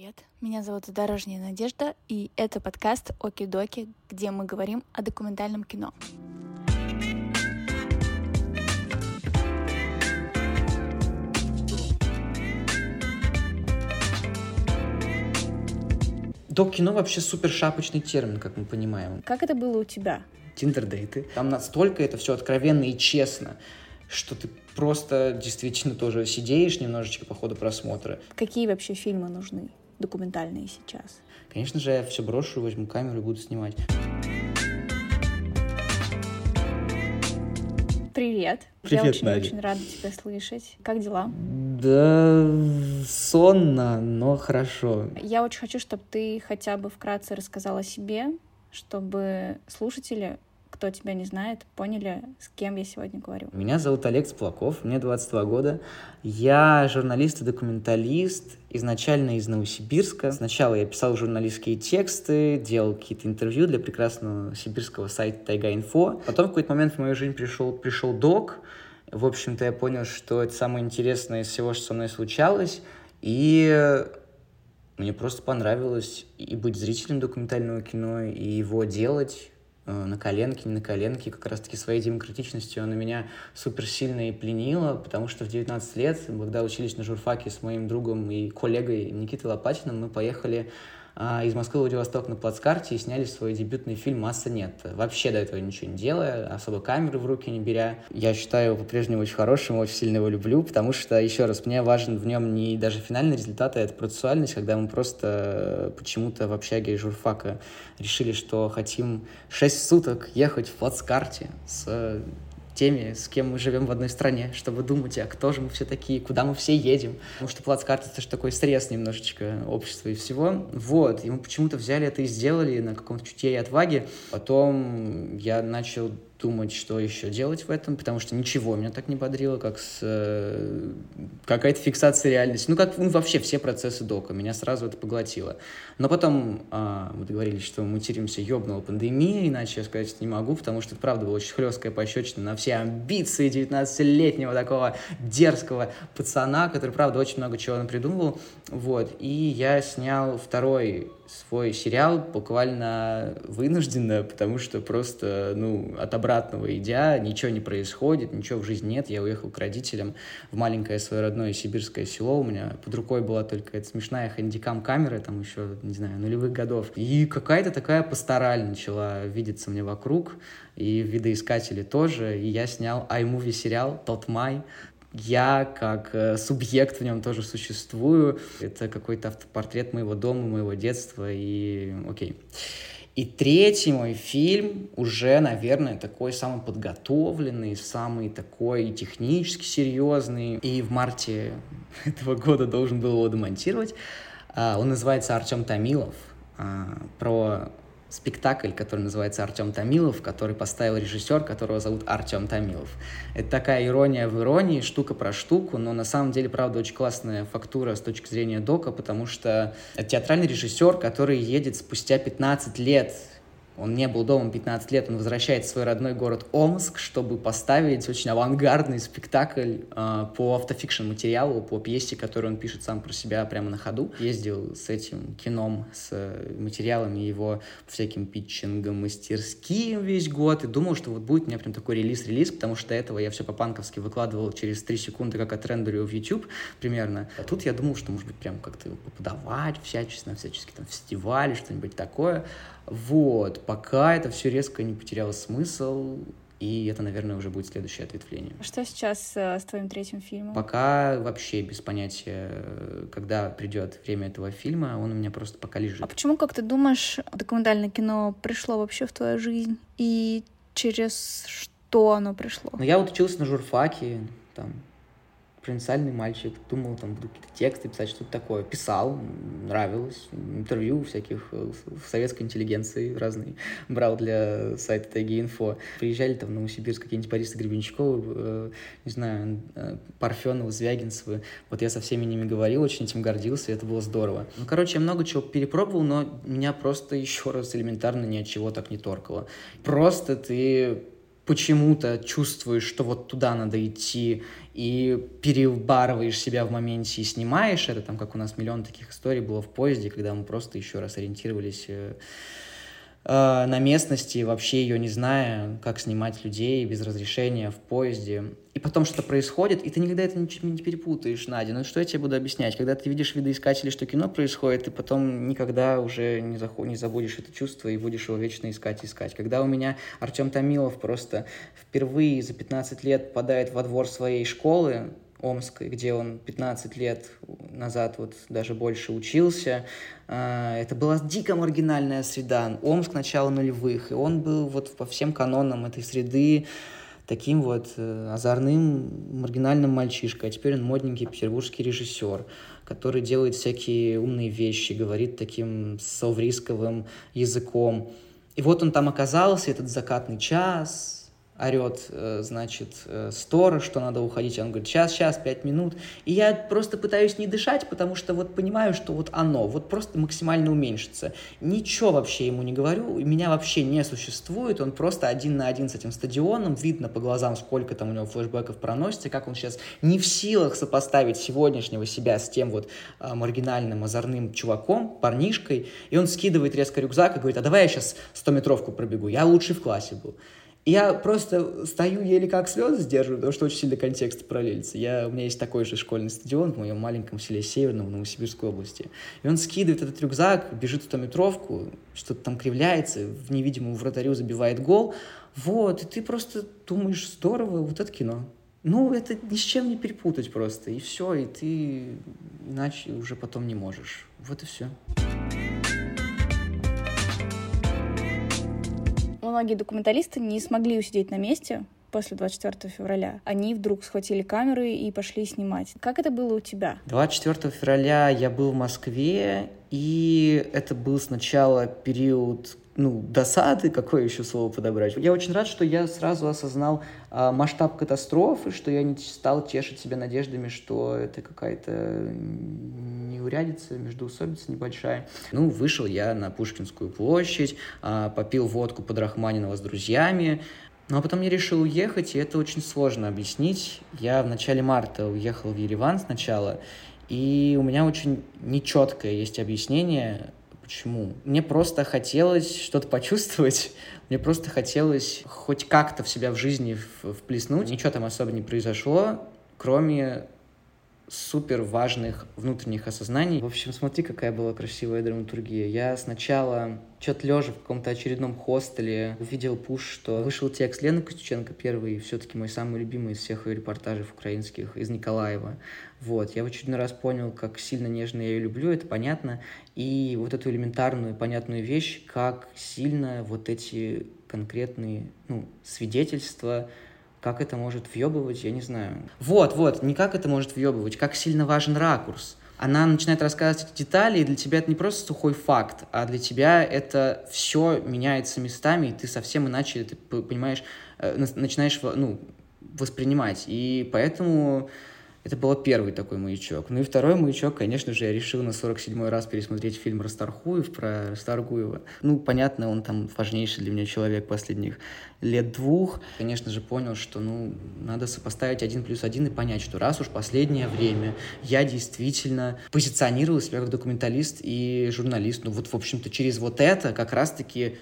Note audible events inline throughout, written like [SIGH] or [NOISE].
привет! Меня зовут Дорожняя Надежда, и это подкаст Оки-Доки, где мы говорим о документальном кино. Док-кино вообще супер шапочный термин, как мы понимаем. Как это было у тебя? Тиндер-дейты. Там настолько это все откровенно и честно, что ты просто действительно тоже сидеешь немножечко по ходу просмотра. Какие вообще фильмы нужны документальные сейчас? Конечно же, я все брошу, возьму камеру и буду снимать. Привет. Привет, Я очень, Надя. очень рада тебя слышать. Как дела? Да, сонно, но хорошо. Я очень хочу, чтобы ты хотя бы вкратце рассказал о себе, чтобы слушатели, кто тебя не знает, поняли, с кем я сегодня говорю. Меня зовут Олег Сплаков, мне 22 года. Я журналист и документалист, изначально из Новосибирска. Сначала я писал журналистские тексты, делал какие-то интервью для прекрасного сибирского сайта Тайга-Инфо. Потом в какой-то момент в мою жизнь пришел, пришел док. В общем-то, я понял, что это самое интересное из всего, что со мной случалось. И мне просто понравилось и быть зрителем документального кино, и его делать на коленке, не на коленке. Как раз-таки своей демократичностью она меня супер сильно и пленила, потому что в 19 лет, когда учились на журфаке с моим другом и коллегой Никитой Лопатиным, мы поехали из Москвы в Владивосток на плацкарте и сняли свой дебютный фильм «Масса нет». Вообще до этого ничего не делая, особо камеры в руки не беря. Я считаю его по-прежнему очень хорошим, очень сильно его люблю, потому что, еще раз, мне важен в нем не даже финальный результат, а это процессуальность, когда мы просто почему-то в общаге журфака решили, что хотим 6 суток ехать в плацкарте с теми, с кем мы живем в одной стране, чтобы думать, а кто же мы все такие, куда мы все едем. Потому что плацкарт — это же такой стресс немножечко общества и всего. Вот, и мы почему-то взяли это и сделали на каком-то чутье и отваге. Потом я начал думать, что еще делать в этом, потому что ничего меня так не бодрило, как с э, какая-то фиксация реальности. Ну, как ну, вообще все процессы дока. Меня сразу это поглотило. Но потом а, мы договорились, что мы материмся, ёбнула пандемия, иначе я сказать это не могу, потому что это, правда, была очень хлесткая пощечина на все амбиции 19-летнего такого дерзкого пацана, который, правда, очень много чего напридумывал. Вот. И я снял второй свой сериал буквально вынужденно, потому что просто, ну, от обратного идя, ничего не происходит, ничего в жизни нет. Я уехал к родителям в маленькое свое родное сибирское село. У меня под рукой была только эта смешная хэндикам камера, там еще, не знаю, нулевых годов. И какая-то такая пастораль начала видеться мне вокруг, и видоискатели тоже. И я снял iMovie сериал «Тот май», я как э, субъект в нем тоже существую. Это какой-то автопортрет моего дома, моего детства, и окей. И третий мой фильм уже, наверное, такой самый подготовленный, самый такой технически серьезный. И в марте [LAUGHS] этого года должен был его демонтировать. А, Он называется «Артем Томилов». а, Про спектакль, который называется «Артем Томилов», который поставил режиссер, которого зовут Артем Томилов. Это такая ирония в иронии, штука про штуку, но на самом деле, правда, очень классная фактура с точки зрения дока, потому что это театральный режиссер, который едет спустя 15 лет он не был дома 15 лет, он возвращается в свой родной город Омск, чтобы поставить очень авангардный спектакль э, по автофикшн материалу, по пьесе, которую он пишет сам про себя прямо на ходу. Ездил с этим кином, с э, материалами его всяким питчингам, мастерским весь год, и думал, что вот будет у меня прям такой релиз-релиз, потому что до этого я все по-панковски выкладывал через 3 секунды, как отрендерю в YouTube примерно. А тут я думал, что, может быть, прям как-то его подавать всячески, на всячески там фестивали, что-нибудь такое. Вот, пока это все резко не потеряло смысл, и это, наверное, уже будет следующее ответвление. Что сейчас э, с твоим третьим фильмом? Пока вообще без понятия, когда придет время этого фильма, он у меня просто пока лежит. А почему, как ты думаешь, документальное кино пришло вообще в твою жизнь? И через что оно пришло? Ну, я вот учился на журфаке, там, провинциальный мальчик, думал, там, буду какие-то тексты писать, что-то такое. Писал, нравилось, интервью всяких э, в советской интеллигенции разные [LAUGHS] брал для сайта Тайги Инфо. Приезжали там в Новосибирск какие-нибудь Борисы Гребенщиковы, э, не знаю, э, Парфеновы, Звягинцевы. Вот я со всеми ними говорил, очень этим гордился, и это было здорово. Ну, короче, я много чего перепробовал, но меня просто [LAUGHS] еще раз элементарно ни от чего так не торкало. Просто ты почему-то чувствуешь, что вот туда надо идти, и перебарываешь себя в моменте и снимаешь это, там, как у нас миллион таких историй было в поезде, когда мы просто еще раз ориентировались э, на местности, вообще ее не зная, как снимать людей без разрешения в поезде. И потом что-то происходит, и ты никогда это не, не перепутаешь, Надя. Ну что я тебе буду объяснять? Когда ты видишь видоискатели, что кино происходит, ты потом никогда уже не, заход, не забудешь это чувство и будешь его вечно искать искать. Когда у меня Артем Томилов просто впервые за 15 лет попадает во двор своей школы, Омской, где он 15 лет назад, вот даже больше учился. А, это была дико маргинальная среда. Омск начала нулевых, и он был вот по всем канонам этой среды таким вот э, озорным, маргинальным мальчишкой. А теперь он модненький петербургский режиссер, который делает всякие умные вещи, говорит таким соврисковым языком. И вот он там оказался, этот закатный час, орет, э, значит, э, сторож, что надо уходить, он говорит, сейчас, сейчас, пять минут, и я просто пытаюсь не дышать, потому что вот понимаю, что вот оно, вот просто максимально уменьшится. Ничего вообще ему не говорю, меня вообще не существует, он просто один на один с этим стадионом, видно по глазам, сколько там у него флешбеков проносится, как он сейчас не в силах сопоставить сегодняшнего себя с тем вот э, маргинальным, озорным чуваком, парнишкой, и он скидывает резко рюкзак и говорит, а давай я сейчас 100-метровку пробегу, я лучший в классе был я просто стою еле как слезы сдерживаю, потому что очень сильно контекст параллелится. Я, у меня есть такой же школьный стадион в моем маленьком селе Северном в Новосибирской области. И он скидывает этот рюкзак, бежит в 100-метровку, что-то там кривляется, в невидимую вратарю забивает гол. Вот, и ты просто думаешь, здорово, вот это кино. Ну, это ни с чем не перепутать просто, и все, и ты иначе уже потом не можешь. Вот и все. Многие документалисты не смогли усидеть на месте после 24 февраля. Они вдруг схватили камеры и пошли снимать. Как это было у тебя? 24 февраля я был в Москве, и это был сначала период ну, досады, какое еще слово подобрать. Я очень рад, что я сразу осознал а, масштаб катастрофы, что я не стал тешить себя надеждами, что это какая-то неурядица, междоусобица небольшая. Ну, вышел я на Пушкинскую площадь, а, попил водку под Рахманинова с друзьями, ну, а потом я решил уехать, и это очень сложно объяснить. Я в начале марта уехал в Ереван сначала, и у меня очень нечеткое есть объяснение, Почему? Мне просто хотелось что-то почувствовать, [LAUGHS] мне просто хотелось хоть как-то в себя в жизни вплеснуть. Ничего там особо не произошло, кроме супер важных внутренних осознаний. В общем, смотри, какая была красивая драматургия. Я сначала, что-то лежа в каком-то очередном хостеле, увидел пуш, что вышел текст Лены Костюченко первый, все-таки мой самый любимый из всех ее репортажей украинских, из Николаева. Вот, я в очередной раз понял, как сильно нежно я ее люблю, это понятно. И вот эту элементарную, понятную вещь, как сильно вот эти конкретные ну, свидетельства как это может въебывать, я не знаю. Вот, вот, не как это может въебывать, как сильно важен ракурс. Она начинает рассказывать эти детали, и для тебя это не просто сухой факт, а для тебя это все меняется местами, и ты совсем иначе, ты понимаешь, э, начинаешь ну, воспринимать. И поэтому это был первый такой маячок. Ну и второй маячок, конечно же, я решил на 47-й раз пересмотреть фильм Расторхуев про Расторгуева. Ну, понятно, он там важнейший для меня человек последних лет двух. Конечно же, понял, что, ну, надо сопоставить один плюс один и понять, что раз уж последнее время я действительно позиционировал себя как документалист и журналист, ну вот, в общем-то, через вот это как раз-таки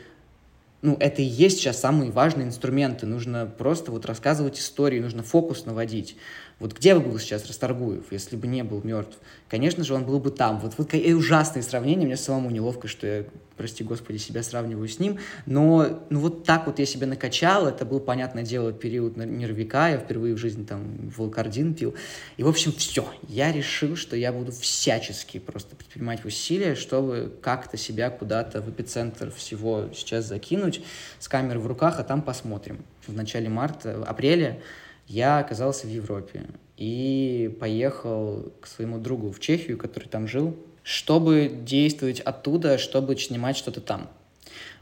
ну, это и есть сейчас самые важные инструменты. Нужно просто вот рассказывать истории, нужно фокус наводить. Вот где бы был сейчас Расторгуев, если бы не был мертв? Конечно же, он был бы там. Вот, вот и ужасные сравнения, мне самому неловко, что я, прости господи, себя сравниваю с ним, но ну, вот так вот я себя накачал, это был, понятное дело, период нервика, я впервые в жизни там волкардин пил, и, в общем, все, я решил, что я буду всячески просто предпринимать усилия, чтобы как-то себя куда-то в эпицентр всего сейчас закинуть с камерой в руках, а там посмотрим. В начале марта, апреля я оказался в Европе и поехал к своему другу в Чехию, который там жил, чтобы действовать оттуда, чтобы снимать что-то там.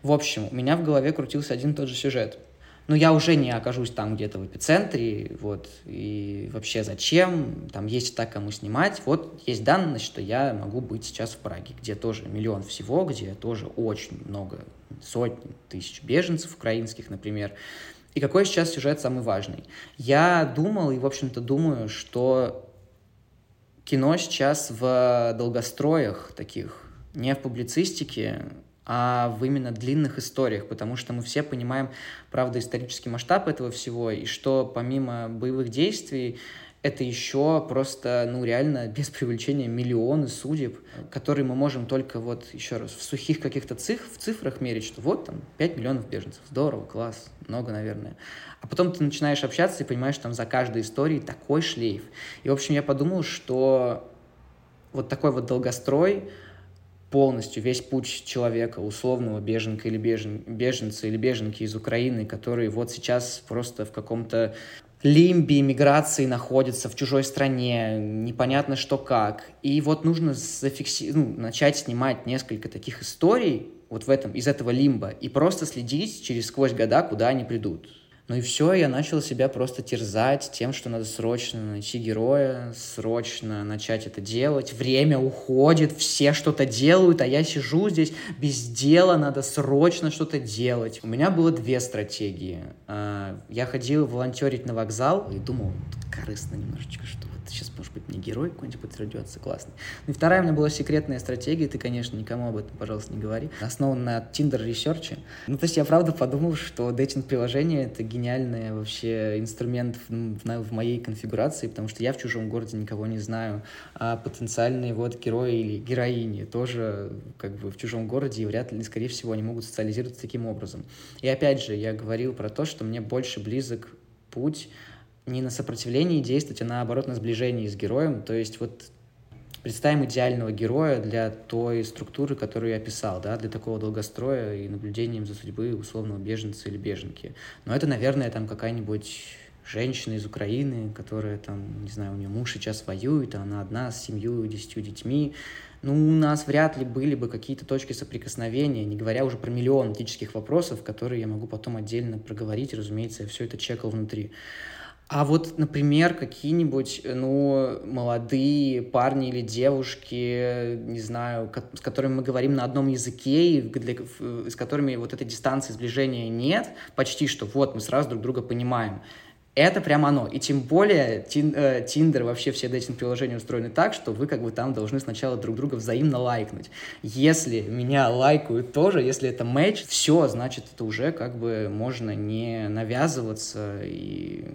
В общем, у меня в голове крутился один и тот же сюжет. Но я уже не окажусь там где-то в эпицентре, вот, и вообще зачем, там есть так, кому снимать. Вот есть данные, что я могу быть сейчас в Праге, где тоже миллион всего, где тоже очень много, сотни тысяч беженцев украинских, например, И какой сейчас сюжет самый важный? Я думал и, в общем-то, думаю, что кино сейчас в долгостроях таких, не в публицистике, а в именно длинных историях, потому что мы все понимаем, правда, исторический масштаб этого всего, и что помимо боевых действий это еще просто, ну, реально, без привлечения миллионы судеб, которые мы можем только вот, еще раз, в сухих каких-то цифр, в цифрах мерить, что вот там 5 миллионов беженцев, здорово, класс, много, наверное. А потом ты начинаешь общаться и понимаешь, что там за каждой историей такой шлейф. И, в общем, я подумал, что вот такой вот долгострой, полностью весь путь человека, условного беженка или бежен, беженца или беженки из Украины, который вот сейчас просто в каком-то лимбе миграции находится в чужой стране, непонятно что как. И вот нужно зафикси... ну, начать снимать несколько таких историй вот в этом, из этого лимба и просто следить через сквозь года, куда они придут. Ну и все, я начал себя просто терзать тем, что надо срочно найти героя, срочно начать это делать. Время уходит, все что-то делают, а я сижу здесь без дела, надо срочно что-то делать. У меня было две стратегии. А, я ходил волонтерить на вокзал и думал, корыстно немножечко, что вот сейчас, может быть, мне герой какой-нибудь подвернется классный. Ну и вторая у меня была секретная стратегия, ты, конечно, никому об этом, пожалуйста, не говори. Основана на Tinder research е. Ну, то есть я правда подумал, что дейтинг-приложение — это гениальный вообще инструмент в, в, в моей конфигурации, потому что я в чужом городе никого не знаю, а потенциальные вот герои или героини тоже как бы в чужом городе, и вряд ли, скорее всего, они могут социализироваться таким образом. И опять же, я говорил про то, что мне больше близок путь не на сопротивлении действовать, а наоборот на сближении с героем. То есть вот представим идеального героя для той структуры, которую я описал, да, для такого долгостроя и наблюдением за судьбой условного беженца или беженки. Но это, наверное, там какая-нибудь женщина из Украины, которая там, не знаю, у нее муж сейчас воюет, а она одна с семью, десятью детьми. Ну, у нас вряд ли были бы какие-то точки соприкосновения, не говоря уже про миллион этических вопросов, которые я могу потом отдельно проговорить, разумеется, я все это чекал внутри. А вот, например, какие-нибудь, ну, молодые парни или девушки, не знаю, с которыми мы говорим на одном языке, и для, с которыми вот этой дистанции сближения нет, почти что вот мы сразу друг друга понимаем. Это прям оно. И тем более Тиндер, э, вообще все дейтинг-приложения устроены так, что вы как бы там должны сначала друг друга взаимно лайкнуть. Если меня лайкают тоже, если это матч, все, значит, это уже как бы можно не навязываться и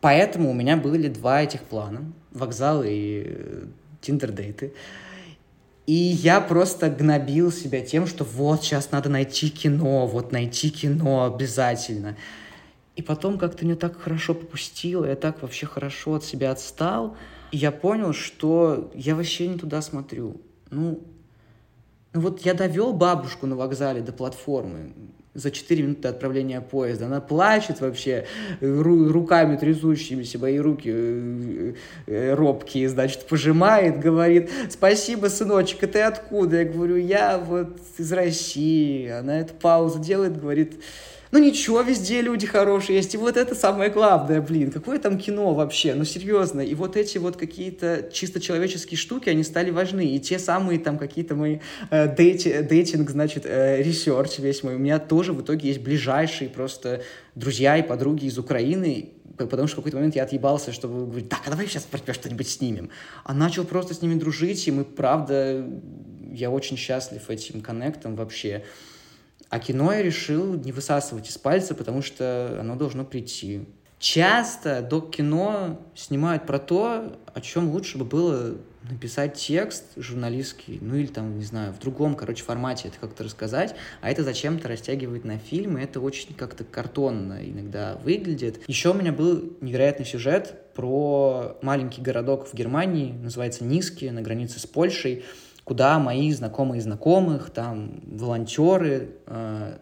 Поэтому у меня были два этих плана. Вокзал и тиндер-дейты. Э, и я просто гнобил себя тем, что вот, сейчас надо найти кино, вот найти кино обязательно. И потом как-то мне так хорошо попустило, я так вообще хорошо от себя отстал. И я понял, что я вообще не туда смотрю. Ну, ну вот я довел бабушку на вокзале до платформы за 4 минуты отправления поезда. Она плачет вообще, ру руками трясущимися, мои руки э, э, робкие, значит, пожимает, говорит, спасибо, сыночек, а ты откуда? Я говорю, я вот из России. Она эту паузу делает, говорит, ну ничего, везде люди хорошие есть. И вот это самое главное, блин. Какое там кино вообще? Ну серьезно. И вот эти вот какие-то чисто человеческие штуки, они стали важны. И те самые там какие-то мои э, dati-, dating, значит, э, research весь мой. У меня тоже в итоге есть ближайшие просто друзья и подруги из Украины, потому что в какой-то момент я отъебался, чтобы говорить, так, а давай сейчас про тебя что-нибудь снимем. А начал просто с ними дружить, и мы, правда, я очень счастлив этим коннектом вообще. А кино я решил не высасывать из пальца, потому что оно должно прийти. Часто до кино снимают про то, о чем лучше бы было написать текст журналистский, ну или там, не знаю, в другом, короче, формате это как-то рассказать, а это зачем-то растягивать на фильм, и это очень как-то картонно иногда выглядит. Еще у меня был невероятный сюжет про маленький городок в Германии, называется Низкий, на границе с Польшей, куда мои знакомые знакомых, там волонтеры, э,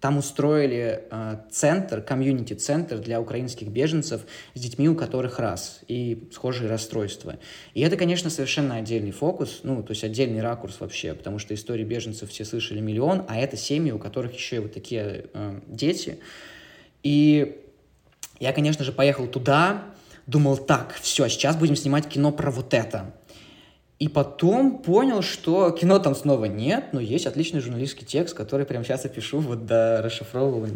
там устроили э, центр, комьюнити-центр для украинских беженцев с детьми, у которых раз и схожие расстройства. И это, конечно, совершенно отдельный фокус, ну, то есть отдельный ракурс вообще, потому что истории беженцев все слышали миллион, а это семьи, у которых еще и вот такие э, дети. И я, конечно же, поехал туда, думал, так, все, сейчас будем снимать кино про вот это. И потом понял, что кино там снова нет, но есть отличный журналистский текст, который прямо сейчас я пишу, вот до расшифровывал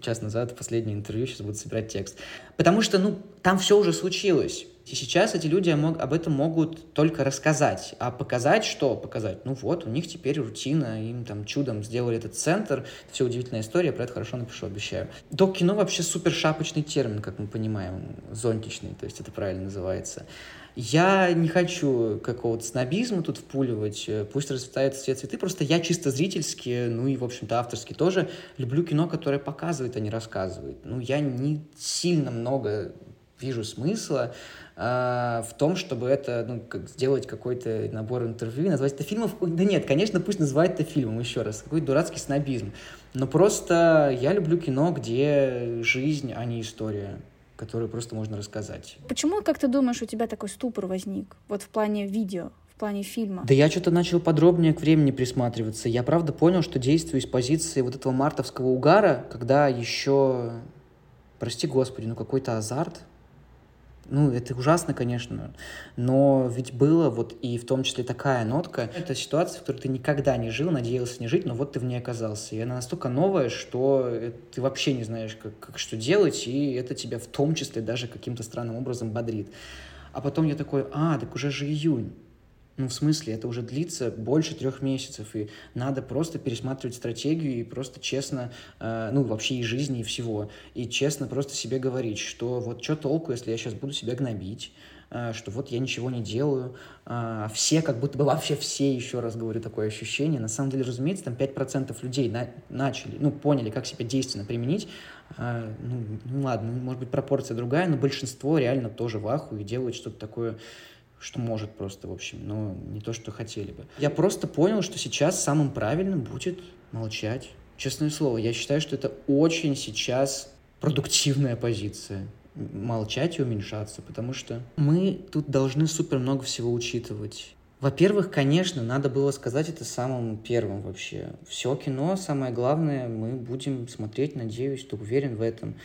час назад последнее интервью, сейчас буду собирать текст. Потому что, ну, там все уже случилось. И сейчас эти люди об этом могут только рассказать. А показать что? Показать, ну вот, у них теперь рутина, им там чудом сделали этот центр. Это все удивительная история, про это хорошо напишу, обещаю. Док-кино вообще супер шапочный термин, как мы понимаем, зонтичный, то есть это правильно называется. Я не хочу какого-то снобизма тут впуливать, э, пусть расцветают все цветы, просто я чисто зрительски, ну и, в общем-то, авторски тоже люблю кино, которое показывает, а не рассказывает. Ну, я не сильно много вижу смысла э, в том, чтобы это, ну, как сделать какой-то набор интервью и назвать это фильмом. Да нет, конечно, пусть называют это фильмом, еще раз. Какой дурацкий снобизм. Но просто я люблю кино, где жизнь, а не история которую просто можно рассказать. Почему, как ты думаешь, у тебя такой ступор возник? Вот в плане видео, в плане фильма? Да я что-то начал подробнее к времени присматриваться. Я правда понял, что действую из позиции вот этого мартовского угара, когда еще, прости господи, ну какой-то азарт, ну, это ужасно, конечно, но ведь было вот и в том числе такая нотка. Это ситуация, в которой ты никогда не жил, надеялся не жить, но вот ты в ней оказался. И она настолько новая, что ты вообще не знаешь, как, как что делать, и это тебя в том числе даже каким-то странным образом бодрит. А потом я такой, а, так уже же июнь. Ну, в смысле, это уже длится больше трех месяцев, и надо просто пересматривать стратегию и просто честно, э, ну, вообще и жизни, и всего, и честно просто себе говорить, что вот что толку, если я сейчас буду себя гнобить, э, что вот я ничего не делаю, э, все, как будто бы вообще все, еще раз говорю, такое ощущение. На самом деле, разумеется, там 5% людей на, начали, ну, поняли, как себя действенно применить, э, ну, ну, ладно, может быть, пропорция другая, но большинство реально тоже в аху и делают что-то такое что может просто, в общем, но не то, что хотели бы. Я просто понял, что сейчас самым правильным будет молчать. Честное слово, я считаю, что это очень сейчас продуктивная позиция молчать и уменьшаться, потому что мы тут должны супер много всего учитывать. Во-первых, конечно, надо было сказать это самым первым вообще. Все кино, самое главное, мы будем смотреть, надеюсь, что уверен в этом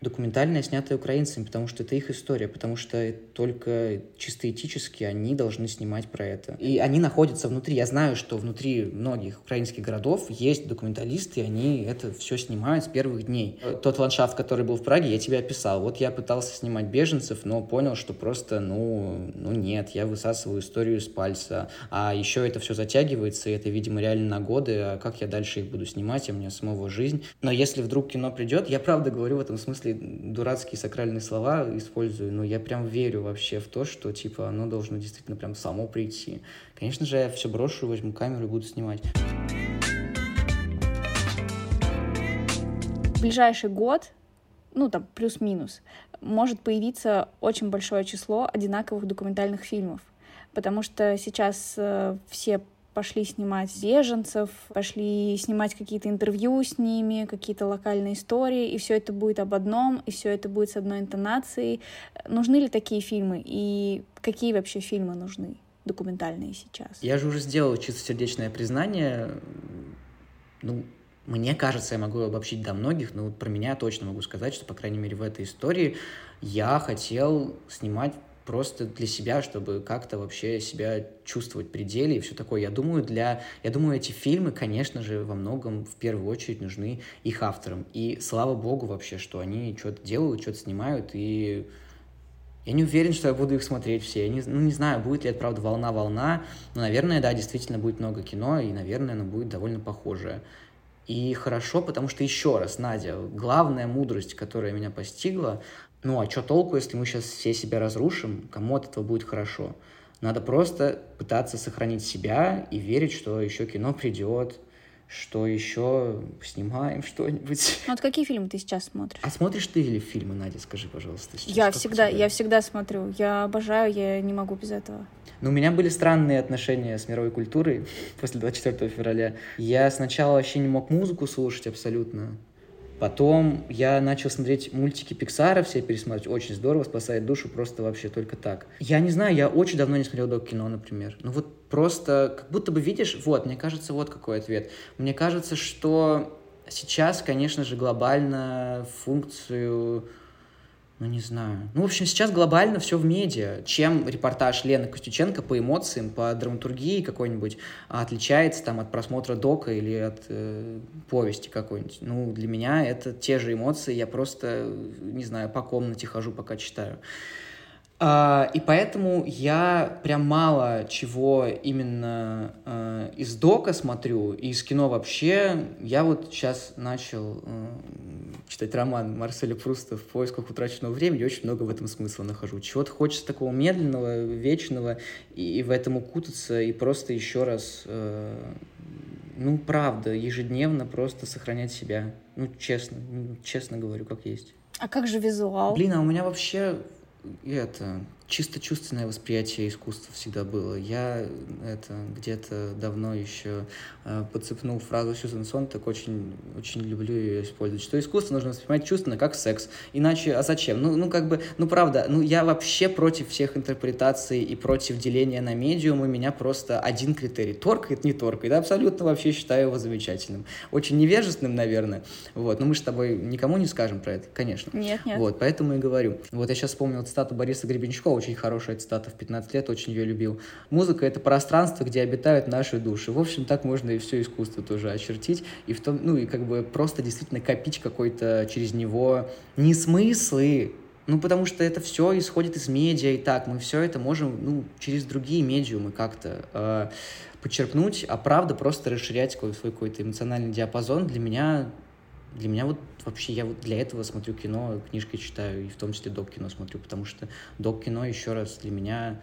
документальное, снятое украинцами, потому что это их история, потому что только чисто этически они должны снимать про это. И они находятся внутри. Я знаю, что внутри многих украинских городов есть документалисты, и они это все снимают с первых дней. Тот ландшафт, который был в Праге, я тебе описал. Вот я пытался снимать беженцев, но понял, что просто, ну, ну нет, я высасываю историю с пальца. А еще это все затягивается, и это, видимо, реально на годы. А как я дальше их буду снимать? У меня самого жизнь. Но если вдруг кино придет, я правда говорю в этом смысле дурацкие сакральные слова использую, но я прям верю вообще в то, что, типа, оно должно действительно прям само прийти. Конечно же, я все брошу, возьму камеру и буду снимать. Ближайший год, ну, там, плюс-минус, может появиться очень большое число одинаковых документальных фильмов, потому что сейчас э, все пошли снимать беженцев, пошли снимать какие-то интервью с ними, какие-то локальные истории, и все это будет об одном, и все это будет с одной интонацией. Нужны ли такие фильмы? И какие вообще фильмы нужны? документальные сейчас. Я же уже сделал чистосердечное признание. Ну, мне кажется, я могу обобщить до многих, но вот про меня точно могу сказать, что, по крайней мере, в этой истории я хотел снимать просто для себя, чтобы как-то вообще себя чувствовать при деле и все такое. Я думаю, для... Я думаю, эти фильмы, конечно же, во многом в первую очередь нужны их авторам. И слава богу вообще, что они что-то делают, что-то снимают, и я не уверен, что я буду их смотреть все. Я не, ну, не знаю, будет ли это, правда, волна-волна. Но, наверное, да, действительно будет много кино, и, наверное, оно будет довольно похожее. И хорошо, потому что, еще раз, Надя, главная мудрость, которая меня постигла, ну а что толку, если мы сейчас все себя разрушим, кому от этого будет хорошо? Надо просто пытаться сохранить себя и верить, что еще кино придет, что еще снимаем что-нибудь. Ну, вот какие фильмы ты сейчас смотришь? А смотришь ты или фильмы, Надя, скажи, пожалуйста. Сейчас, я всегда, я всегда смотрю. Я обожаю, я не могу без этого. Но у меня были странные отношения с мировой культурой [LAUGHS] после 24 февраля. Я сначала вообще не мог музыку слушать абсолютно. Потом я начал смотреть мультики Пиксара, все пересматривать. Очень здорово, спасает душу, просто вообще только так. Я не знаю, я очень давно не смотрел док кино, например. Ну вот просто, как будто бы видишь, вот, мне кажется, вот какой ответ. Мне кажется, что сейчас, конечно же, глобально функцию ну, не знаю. Ну, в общем, сейчас глобально все в медиа. Чем репортаж Лены Костюченко по эмоциям, по драматургии какой-нибудь отличается там от просмотра дока или от э, повести какой-нибудь? Ну, для меня это те же эмоции, я просто, не знаю, по комнате хожу, пока читаю. Uh, и поэтому я прям мало чего именно uh, из дока смотрю, и из кино вообще. Я вот сейчас начал uh, читать роман Марселя Пруста «В поисках утраченного времени», очень много в этом смысла нахожу. Чего-то хочется такого медленного, вечного, и, и в этом укутаться, и просто еще раз, ну, правда, ежедневно просто сохранять себя. Ну, честно, честно говорю, как есть. А как же визуал? Блин, а у меня вообще это чисто чувственное восприятие искусства всегда было. Я это где-то давно еще э, подцепнул фразу Сьюзен Сон, так очень, очень люблю ее использовать, что искусство нужно воспринимать чувственно, как секс. Иначе, а зачем? Ну, ну как бы, ну правда, ну я вообще против всех интерпретаций и против деления на медиумы. Меня просто один критерий. Торкает, не торкает. Абсолютно вообще считаю его замечательным. Очень невежественным, наверное. Вот. Но мы же с тобой никому не скажем про это, конечно. Нет, нет. Вот, поэтому и говорю. Вот я сейчас вспомнил цитату Бориса Гребенщикова, очень хорошая цитата в 15 лет, очень ее любил. Музыка — это пространство, где обитают наши души. В общем, так можно и все искусство тоже очертить, и в том, ну, и как бы просто действительно копить какой-то через него не смыслы, ну, потому что это все исходит из медиа, и так мы все это можем, ну, через другие медиумы как-то э, подчеркнуть, а правда просто расширять свой какой-то эмоциональный диапазон для меня для меня вот вообще я вот для этого смотрю кино, книжки читаю, и в том числе док-кино смотрю, потому что док-кино еще раз для меня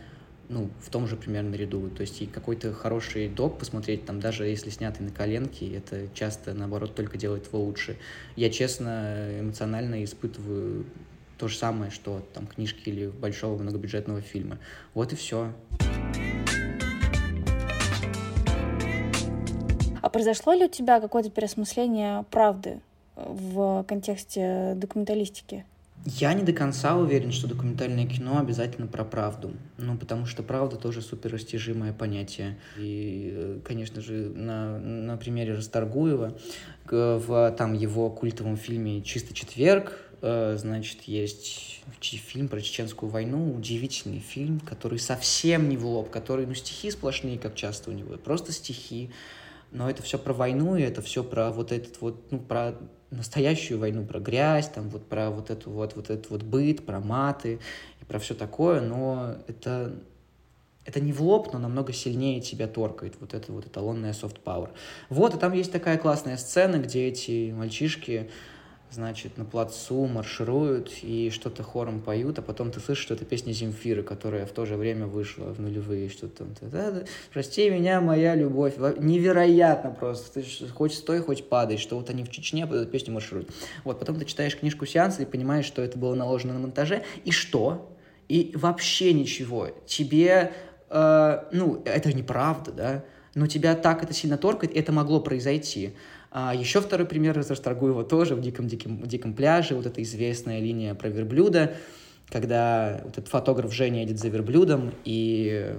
ну, в том же примерно ряду. То есть и какой-то хороший док посмотреть, там, даже если снятый на коленке, это часто, наоборот, только делает его лучше. Я, честно, эмоционально испытываю то же самое, что там книжки или большого многобюджетного фильма. Вот и все. А произошло ли у тебя какое-то переосмысление правды? В контексте документалистики? Я не до конца уверен, что документальное кино обязательно про правду. Ну, потому что правда тоже суперрастяжимое понятие. И, конечно же, на, на примере Расторгуева, в там его культовом фильме «Чистый четверг», э, значит, есть фильм про чеченскую войну, удивительный фильм, который совсем не в лоб, который, ну, стихи сплошные, как часто у него, просто стихи, но это все про войну, и это все про вот этот вот, ну, про настоящую войну, про грязь, там вот про вот эту вот, вот этот вот быт, про маты и про все такое, но это, это не в лоб, но намного сильнее тебя торкает, вот это вот эталонная soft power. Вот, и там есть такая классная сцена, где эти мальчишки, значит, на плацу маршируют и что-то хором поют, а потом ты слышишь, что это песня Земфиры, которая в то же время вышла в нулевые, что-то там. Прости меня, моя любовь. Невероятно просто. Ты хоть стой, хоть падай, что вот они в Чечне под эту песню маршируют. Вот, потом ты читаешь книжку сеанса и понимаешь, что это было наложено на монтаже. И что? И вообще ничего. Тебе, э, ну, это неправда, да? Но тебя так это сильно торкает, это могло произойти. А еще второй пример из Расторгуева тоже в «Диком, диком, диком пляже», вот эта известная линия про верблюда, когда вот этот фотограф Женя едет за верблюдом, и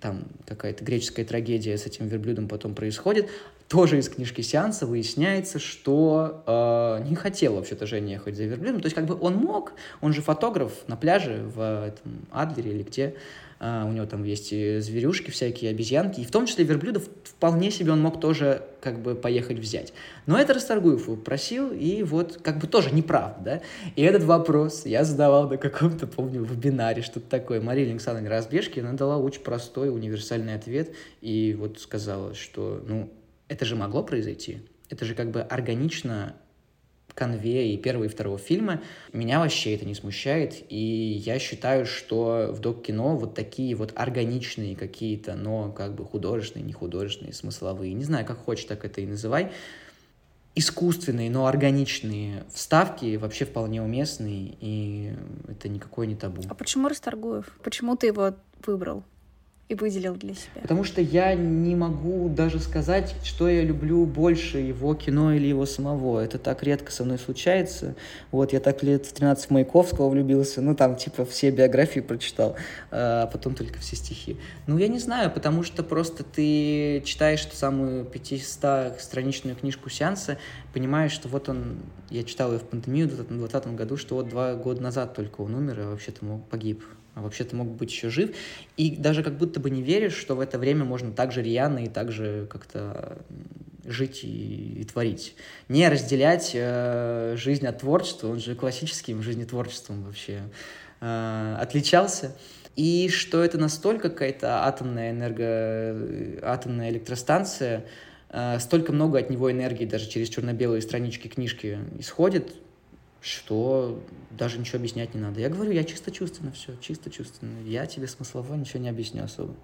там какая-то греческая трагедия с этим верблюдом потом происходит. Тоже из книжки сеанса выясняется, что э, не хотел вообще-то Женя ехать за верблюдом. То есть как бы он мог, он же фотограф на пляже в этом Адлере или где, Uh, у него там есть и зверюшки всякие, обезьянки, и в том числе верблюдов вполне себе он мог тоже как бы поехать взять. Но это Расторгуев просил, и вот как бы тоже неправда, да? И этот вопрос я задавал на каком-то, помню, вебинаре, что-то такое. Мария Александровна Разбежки, она дала очень простой универсальный ответ, и вот сказала, что, ну, это же могло произойти. Это же как бы органично конве и первого и второго фильма. Меня вообще это не смущает, и я считаю, что в док-кино вот такие вот органичные какие-то, но как бы художественные, не художественные, смысловые, не знаю, как хочешь, так это и называй, искусственные, но органичные вставки вообще вполне уместные, и это никакой не табу. А почему Расторгуев? Почему ты его выбрал? И выделил для себя? Потому что я не могу даже сказать, что я люблю больше, его кино или его самого. Это так редко со мной случается. Вот, я так лет в 13 в Маяковского влюбился, ну, там, типа, все биографии прочитал, а потом только все стихи. Ну, я не знаю, потому что просто ты читаешь ту самую 500-страничную книжку сеанса, понимаешь, что вот он, я читал ее в пандемию в 2020 году, что вот два года назад только он умер, а вообще-то погиб а вообще-то мог быть еще жив. И даже как будто бы не веришь, что в это время можно так же рьяно и так же как-то жить и, и творить. Не разделять э, жизнь от творчества, он же классическим жизнетворчеством вообще э, отличался. И что это настолько какая-то атомная энерго... атомная электростанция, э, столько много от него энергии даже через черно-белые странички книжки исходит, что даже ничего объяснять не надо. Я говорю, я чисто чувственно все, чисто чувственно. Я тебе смыслово ничего не объясню особо.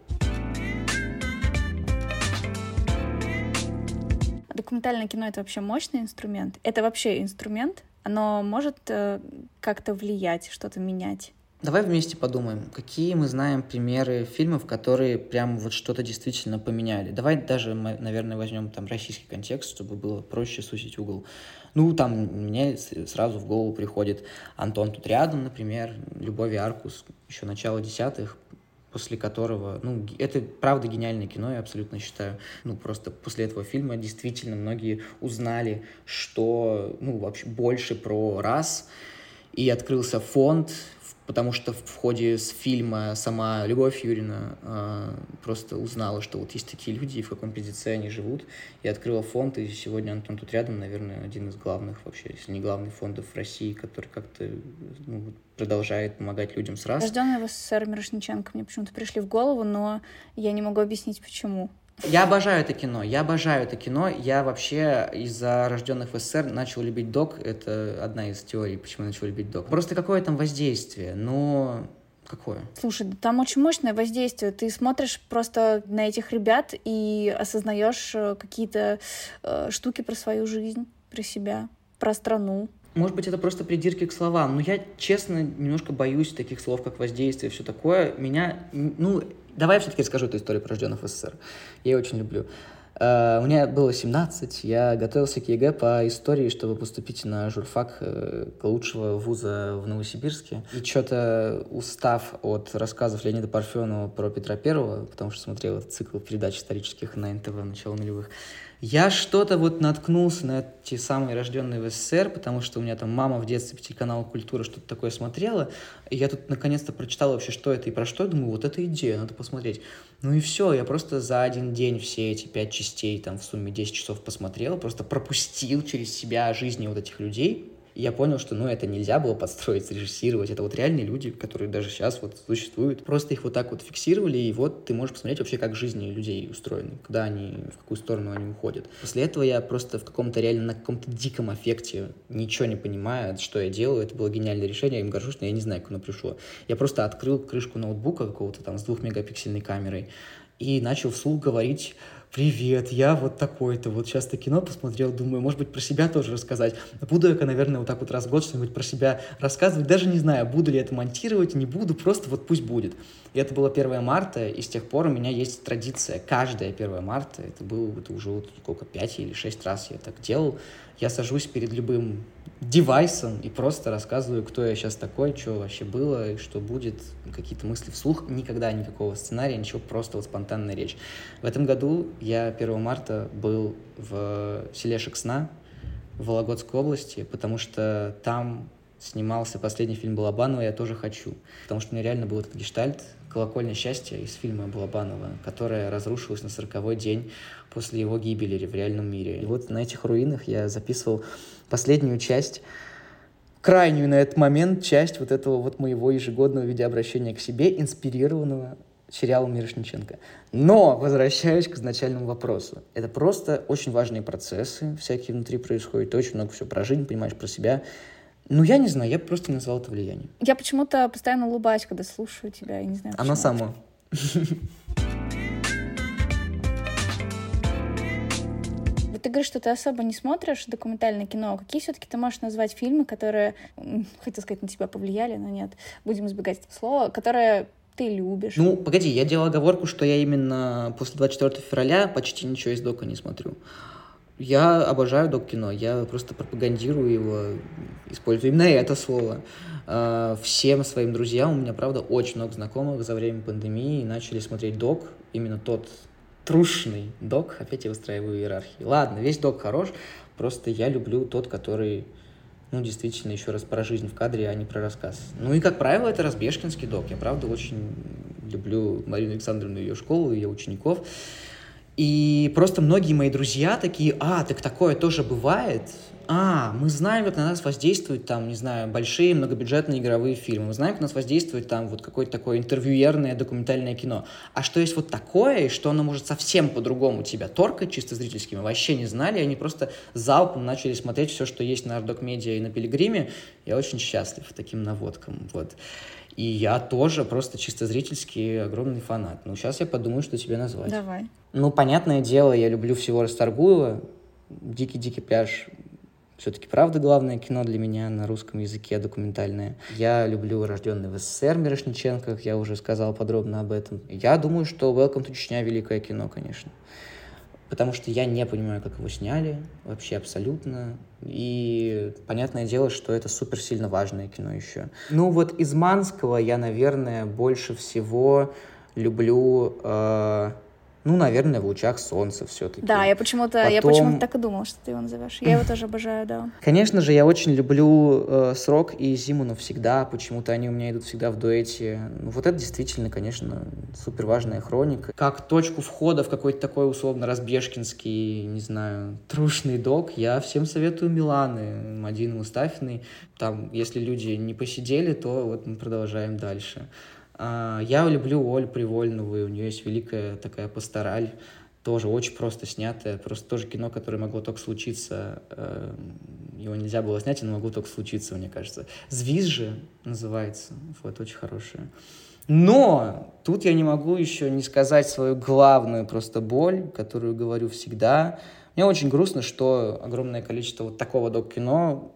Документальное кино — это вообще мощный инструмент? Это вообще инструмент? Оно может э, как-то влиять, что-то менять? Давай вместе подумаем, какие мы знаем примеры фильмов, которые прям вот что-то действительно поменяли. Давай даже мы, наверное, возьмем там российский контекст, чтобы было проще сузить угол. Ну, там мне сразу в голову приходит Антон тут рядом, например, Любовь Аркус, еще начало десятых, после которого, ну, это правда гениальное кино, я абсолютно считаю. Ну, просто после этого фильма действительно многие узнали, что, ну, вообще больше про раз, и открылся фонд, потому что в ходе с фильма сама Любовь Юрина э, просто узнала, что вот есть такие люди, и в каком пиздеце они живут, и открыла фонд, и сегодня Антон тут рядом, наверное, один из главных вообще, если не главный фондов в России, который как-то ну, продолжает помогать людям с раз. Рожденные в СССР Мирошниченко мне почему-то пришли в голову, но я не могу объяснить, почему. Я обожаю это кино, я обожаю это кино. Я вообще из-за рожденных в СССР начал любить док. Это одна из теорий, почему я начал любить док. Просто какое там воздействие, но какое? Слушай, там очень мощное воздействие. Ты смотришь просто на этих ребят и осознаешь э, какие-то э, штуки про свою жизнь, про себя, про страну. Может быть, это просто придирки к словам, но я, честно, немножко боюсь таких слов, как воздействие и все такое. Меня, ну, Давай я все-таки расскажу эту историю про рожденных в СССР. Я ее очень люблю. Э, у меня было 17, я готовился к ЕГЭ по истории, чтобы поступить на журфак э, лучшего вуза в Новосибирске. И что-то устав от рассказов Леонида Парфенова про Петра Первого, потому что смотрел этот цикл передач исторических на НТВ начала нулевых, я что-то вот наткнулся на эти самые рожденные в СССР, потому что у меня там мама в детстве по телеканалу «Культура» что-то такое смотрела, и я тут наконец-то прочитал вообще, что это и про что, думаю, вот это идея, надо посмотреть. Ну и все, я просто за один день все эти пять частей, там в сумме 10 часов посмотрел, просто пропустил через себя жизни вот этих людей, я понял, что, ну, это нельзя было подстроить, срежиссировать. Это вот реальные люди, которые даже сейчас вот существуют. Просто их вот так вот фиксировали, и вот ты можешь посмотреть вообще, как жизни людей устроены, куда они, в какую сторону они уходят. После этого я просто в каком-то реально, на каком-то диком аффекте, ничего не понимая, что я делаю, это было гениальное решение, я им горжусь, но я не знаю, как оно пришло. Я просто открыл крышку ноутбука какого-то там с двухмегапиксельной камерой и начал вслух говорить привет, я вот такой-то, вот сейчас то кино посмотрел, думаю, может быть, про себя тоже рассказать. Буду я, наверное, вот так вот раз в год что-нибудь про себя рассказывать, даже не знаю, буду ли это монтировать, не буду, просто вот пусть будет. И это было 1 марта, и с тех пор у меня есть традиция, каждое 1 марта, это было это уже вот сколько, 5 или 6 раз я так делал, я сажусь перед любым девайсом и просто рассказываю, кто я сейчас такой, что вообще было, и что будет, какие-то мысли вслух, никогда никакого сценария, ничего, просто вот спонтанная речь. В этом году я 1 марта был в селе Шексна в Вологодской области, потому что там снимался последний фильм Балабанова «Я тоже хочу», потому что у меня реально был этот гештальт, «Колокольное счастье» из фильма Балабанова, которая разрушилась на сороковой день после его гибели в реальном мире. И вот на этих руинах я записывал последнюю часть крайнюю на этот момент часть вот этого вот моего ежегодного видеообращения к себе, инспирированного сериалом Мирошниченко. Но, возвращаюсь к изначальному вопросу. Это просто очень важные процессы, всякие внутри происходят, ты очень много всего про жизнь понимаешь, про себя. Ну, я не знаю, я просто назвал это влиянием. Я почему-то постоянно улыбаюсь, когда слушаю тебя, я не знаю почему. Оно само. [LAUGHS] ты говоришь, что ты особо не смотришь документальное кино. Какие все-таки ты можешь назвать фильмы, которые, хотел сказать, на тебя повлияли, но нет, будем избегать этого слова, которые ты любишь. Ну, погоди, я делал оговорку, что я именно после 24 февраля почти ничего из дока не смотрю. Я обожаю док-кино, я просто пропагандирую его, использую именно это слово. А, всем своим друзьям, у меня, правда, очень много знакомых за время пандемии начали смотреть док, именно тот трушный док, опять я выстраиваю иерархии. Ладно, весь док хорош, просто я люблю тот, который, ну, действительно, еще раз про жизнь в кадре, а не про рассказ. Ну и, как правило, это Разбежкинский док. Я, правда, очень люблю Марину Александровну и ее школу, ее учеников. И просто многие мои друзья такие, а, так такое тоже бывает, а, мы знаем, как на нас воздействуют там, не знаю, большие многобюджетные игровые фильмы, мы знаем, как на нас воздействует там вот какое-то такое интервьюерное документальное кино. А что есть вот такое, и что оно может совсем по-другому тебя торкать чисто зрительски, мы вообще не знали, они просто залпом начали смотреть все, что есть на Ардок Медиа и на Пилигриме. Я очень счастлив таким наводкам, вот. И я тоже просто чисто зрительский огромный фанат. Ну, сейчас я подумаю, что тебе назвать. Давай. Ну, понятное дело, я люблю всего Расторгуева. «Дикий-дикий пляж» все-таки правда главное кино для меня на русском языке документальное. Я люблю «Рожденный в СССР» Мирошниченко, я уже сказал подробно об этом. Я думаю, что «Welcome to Чечня» великое кино, конечно. Потому что я не понимаю, как его сняли, вообще абсолютно. И понятное дело, что это супер сильно важное кино еще. Ну вот из Манского я, наверное, больше всего люблю э, ну, наверное, в лучах солнца все-таки. Да, я почему-то Потом... я почему-то так и думала, что ты его назовешь. Я его тоже обожаю, да. Конечно же, я очень люблю э, Срок и Зиму навсегда. Почему-то они у меня идут всегда в дуэте. Ну, вот это действительно, конечно, супер важная хроника. Как точку входа в какой-то такой условно разбежкинский, не знаю, трушный док, я всем советую Миланы, Мадины Мустафиной. Там, если люди не посидели, то вот мы продолжаем дальше. А, я люблю Оль Привольнову, у нее есть великая такая пастораль, тоже очень просто снятая, просто тоже кино, которое могло только случиться, э, его нельзя было снять, оно могло только случиться, мне кажется. «Звиз» же называется, вот, очень хорошее. Но тут я не могу еще не сказать свою главную просто боль, которую говорю всегда. Мне очень грустно, что огромное количество вот такого док-кино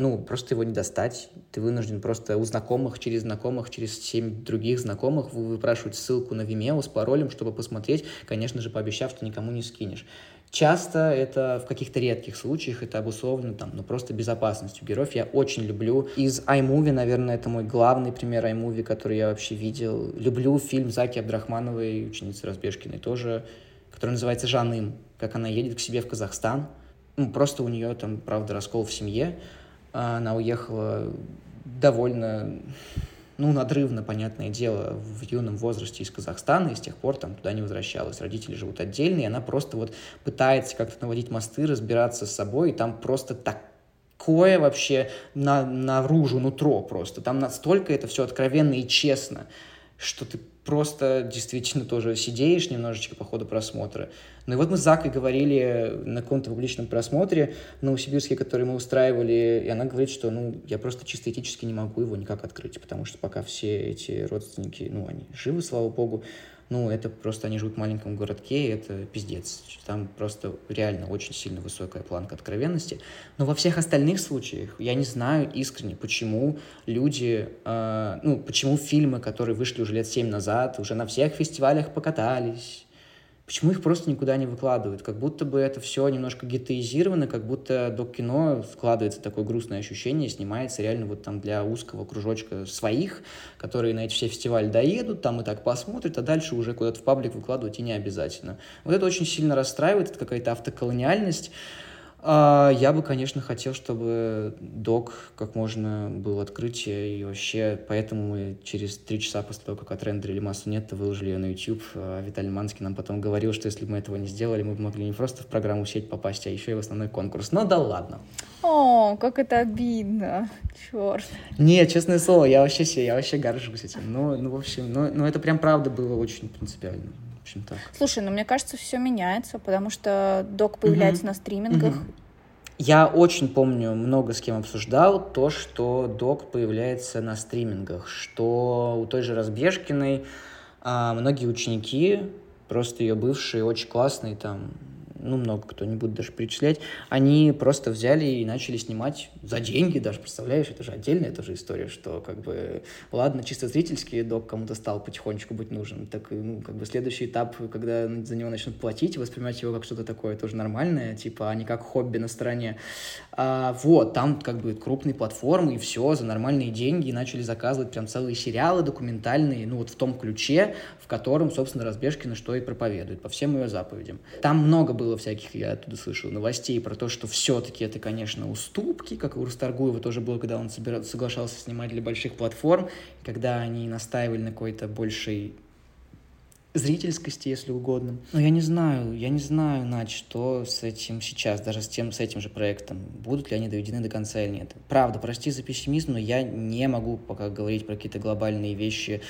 ну, просто его не достать. Ты вынужден просто у знакомых, через знакомых, через семь других знакомых выпрашивать ссылку на Vimeo с паролем, чтобы посмотреть, конечно же, пообещав, что никому не скинешь. Часто это в каких-то редких случаях это обусловлено там, ну, просто безопасностью героев. Я очень люблю. Из iMovie, наверное, это мой главный пример iMovie, который я вообще видел. Люблю фильм Заки Абдрахмановой, ученицы Разбежкиной тоже, который называется «Жаным», как она едет к себе в Казахстан. Ну, просто у нее там, правда, раскол в семье. А она уехала довольно, ну, надрывно, понятное дело, в юном возрасте из Казахстана, и с тех пор там туда не возвращалась. Родители живут отдельно, и она просто вот пытается как-то наводить мосты, разбираться с собой, и там просто так такое вообще на, наружу, нутро просто. Там настолько это все откровенно и честно, что ты просто действительно тоже сидеешь немножечко по ходу просмотра. Ну и вот мы с Закой говорили на каком-то публичном просмотре в Новосибирске, который мы устраивали, и она говорит, что ну я просто чисто этически не могу его никак открыть, потому что пока все эти родственники, ну они живы, слава богу, ну, это просто они живут в маленьком городке, и это пиздец. Там просто реально очень сильно высокая планка откровенности. Но во всех остальных случаях я не знаю искренне, почему люди, э, ну, почему фильмы, которые вышли уже лет семь назад, уже на всех фестивалях покатались, Почему их просто никуда не выкладывают? Как будто бы это все немножко гетеизировано, как будто до кино складывается такое грустное ощущение, снимается реально вот там для узкого кружочка своих, которые на эти все фестивали доедут, там и так посмотрят, а дальше уже куда-то в паблик выкладывать и не обязательно. Вот это очень сильно расстраивает, это какая-то автоколониальность. А, я бы, конечно, хотел, чтобы док как можно был открытие, и вообще, поэтому мы через три часа после того, как отрендерили массу нет, то выложили ее на YouTube. А Виталий Манский нам потом говорил, что если бы мы этого не сделали, мы бы могли не просто в программу сеть попасть, а еще и в основной конкурс. Но да ладно. О, как это обидно. Черт. Не, честное слово, я вообще, я вообще горжусь этим. Ну, ну в общем, ну, ну это прям правда было очень принципиально общем так. Слушай, ну мне кажется, все меняется, потому что док появляется угу. на стримингах. Угу. Я очень помню, много с кем обсуждал то, что док появляется на стримингах, что у той же Разбежкиной а, многие ученики, просто ее бывшие, очень классные там ну, много кто, не буду даже перечислять, они просто взяли и начали снимать за деньги даже, представляешь, это же отдельная это же история, что как бы, ладно, чисто зрительский док кому-то стал потихонечку быть нужен, так, ну, как бы следующий этап, когда за него начнут платить, воспринимать его как что-то такое тоже нормальное, типа, а не как хобби на стороне. А, вот, там как бы крупные платформы и все за нормальные деньги и начали заказывать прям целые сериалы документальные, ну, вот в том ключе, в котором, собственно, Разбежкина что и проповедует, по всем ее заповедям. Там много было всяких, я оттуда слышал, новостей про то, что все-таки это, конечно, уступки, как у Рустаргуева тоже было, когда он собирал, соглашался снимать для больших платформ, когда они настаивали на какой-то большей зрительскости, если угодно. Но я не знаю, я не знаю, Надь, что с этим сейчас, даже с, тем, с этим же проектом. Будут ли они доведены до конца или нет. Правда, прости за пессимизм, но я не могу пока говорить про какие-то глобальные вещи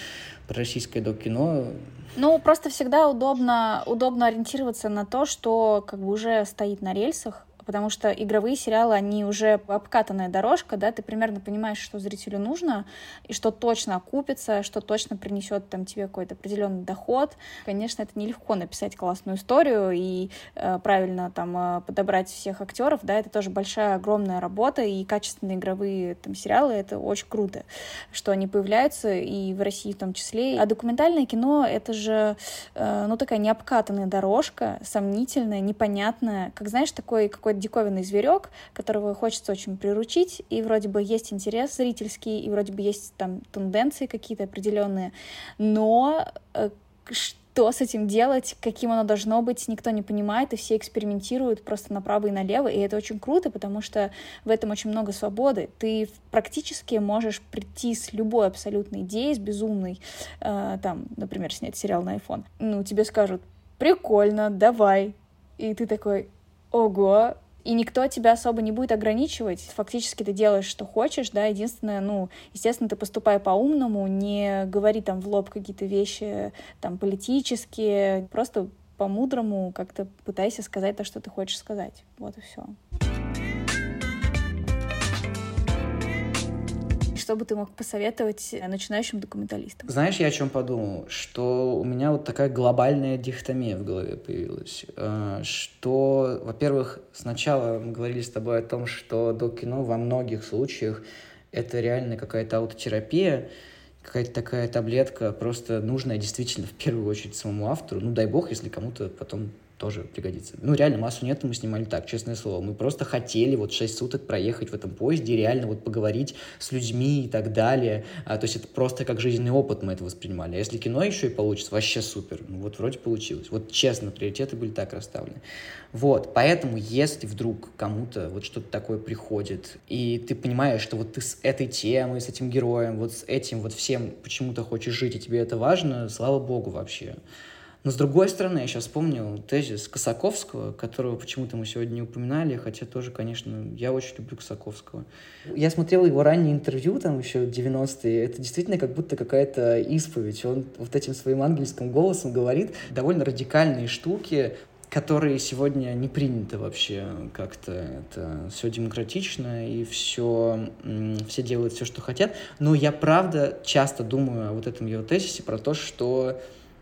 про российское док-кино. Ну, просто всегда удобно, удобно ориентироваться на то, что как бы уже стоит на рельсах, потому что игровые сериалы, они уже обкатанная дорожка, да, ты примерно понимаешь, что зрителю нужно, и что точно окупится, что точно принесет там тебе какой-то определенный доход. Конечно, это нелегко написать классную историю и э, правильно там э, подобрать всех актеров, да, это тоже большая, огромная работа, и качественные игровые там сериалы, это очень круто, что они появляются, и в России в том числе. А документальное кино — это же, э, ну, такая необкатанная дорожка, сомнительная, непонятная, как, знаешь, такой какой-то диковинный зверек, которого хочется очень приручить, и вроде бы есть интерес зрительский, и вроде бы есть там тенденции какие-то определенные, но э, что с этим делать, каким оно должно быть, никто не понимает, и все экспериментируют просто направо и налево, и это очень круто, потому что в этом очень много свободы. Ты практически можешь прийти с любой абсолютной идеей, с безумной, э, там, например, снять сериал на iPhone. Ну, тебе скажут, прикольно, давай. И ты такой, ого, и никто тебя особо не будет ограничивать. Фактически ты делаешь, что хочешь, да, единственное, ну, естественно, ты поступай по-умному, не говори там в лоб какие-то вещи там политические, просто по-мудрому как-то пытайся сказать то, что ты хочешь сказать. Вот и все. Что бы ты мог посоветовать начинающим документалистам? Знаешь, я о чем подумал? Что у меня вот такая глобальная дихотомия в голове появилась. Э, что, во-первых, сначала мы говорили с тобой о том, что до кино во многих случаях это реально какая-то аутотерапия, какая-то такая таблетка, просто нужная действительно в первую очередь самому автору. Ну, дай бог, если кому-то потом тоже пригодится. Ну, реально, массу нет, мы снимали так, честное слово. Мы просто хотели вот 6 суток проехать в этом поезде, реально вот поговорить с людьми и так далее. А, то есть это просто как жизненный опыт мы это воспринимали. А если кино еще и получится, вообще супер. Ну, вот вроде получилось. Вот честно, приоритеты были так расставлены. Вот, поэтому если вдруг кому-то вот что-то такое приходит, и ты понимаешь, что вот ты с этой темой, с этим героем, вот с этим вот всем почему-то хочешь жить, и тебе это важно, слава богу вообще. Но с другой стороны, я сейчас вспомнил тезис Косаковского, которого почему-то мы сегодня не упоминали, хотя тоже, конечно, я очень люблю Косаковского. Я смотрел его раннее интервью, там еще 90-е, это действительно как будто какая-то исповедь. Он вот этим своим ангельским голосом говорит довольно радикальные штуки, которые сегодня не приняты вообще как-то. Это все демократично, и все, все делают все, что хотят. Но я правда часто думаю о вот этом его тезисе про то, что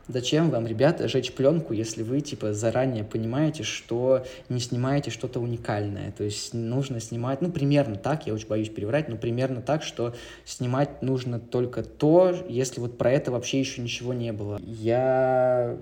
Зачем вам, ребята, жечь пленку, если вы, типа, заранее понимаете, что не снимаете что-то уникальное? То есть нужно снимать, ну, примерно так, я очень боюсь переврать, но примерно так, что снимать нужно только то, если вот про это вообще еще ничего не было. Я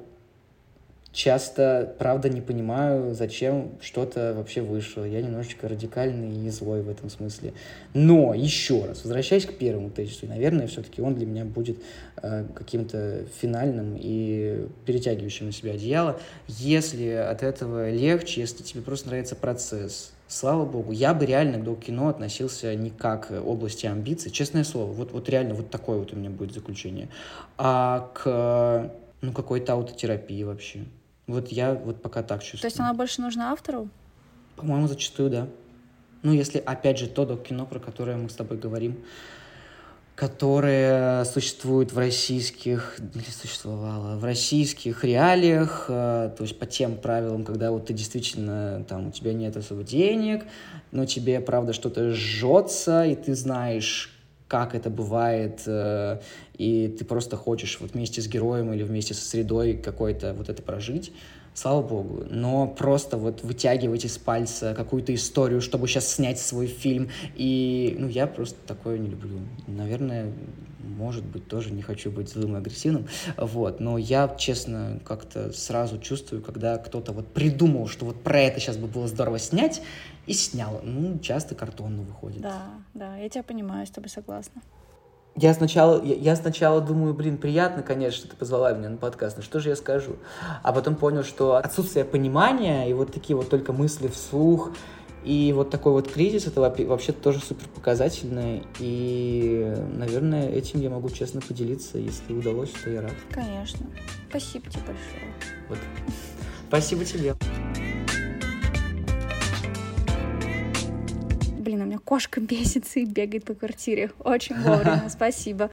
часто, правда, не понимаю, зачем что-то вообще вышло. Я немножечко радикальный и злой в этом смысле. Но, еще раз, возвращаясь к первому тезису, наверное, все-таки он для меня будет э, каким-то финальным и перетягивающим на себя одеяло. Если от этого легче, если тебе просто нравится процесс, Слава богу, я бы реально к кино относился не как области амбиций, честное слово, вот, вот реально вот такое вот у меня будет заключение, а к ну, какой-то аутотерапии вообще. Вот я вот пока так чувствую. То есть она больше нужна автору? По-моему, зачастую, да. Ну, если, опять же, то док-кино, про которое мы с тобой говорим, которое существует в российских, или существовало, в российских реалиях, э, то есть по тем правилам, когда вот ты действительно, там, у тебя нет особо денег, но тебе, правда, что-то жжется, и ты знаешь, как это бывает, э, и ты просто хочешь вот вместе с героем или вместе со средой какой-то вот это прожить, слава богу. Но просто вот вытягивать из пальца какую-то историю, чтобы сейчас снять свой фильм. И, ну, я просто такое не люблю. Наверное, может быть, тоже не хочу быть злым и агрессивным, вот, но я, честно, как-то сразу чувствую, когда кто-то вот придумал, что вот про это сейчас бы было здорово снять, и снял. Ну, часто картонно выходит. Да, да, я тебя понимаю, с тобой согласна. Я сначала, я, я сначала думаю, блин, приятно, конечно, что ты позвала меня на подкаст, но что же я скажу? А потом понял, что отсутствие понимания и вот такие вот только мысли вслух, и вот такой вот кризис, это вообще тоже супер показательно. И, наверное, этим я могу честно поделиться. Если удалось, то я рад. Конечно. Спасибо тебе большое. Вот. Спасибо тебе. Кошка [LAUGHS] бесится и бегает по квартире. Очень вовремя. Спасибо.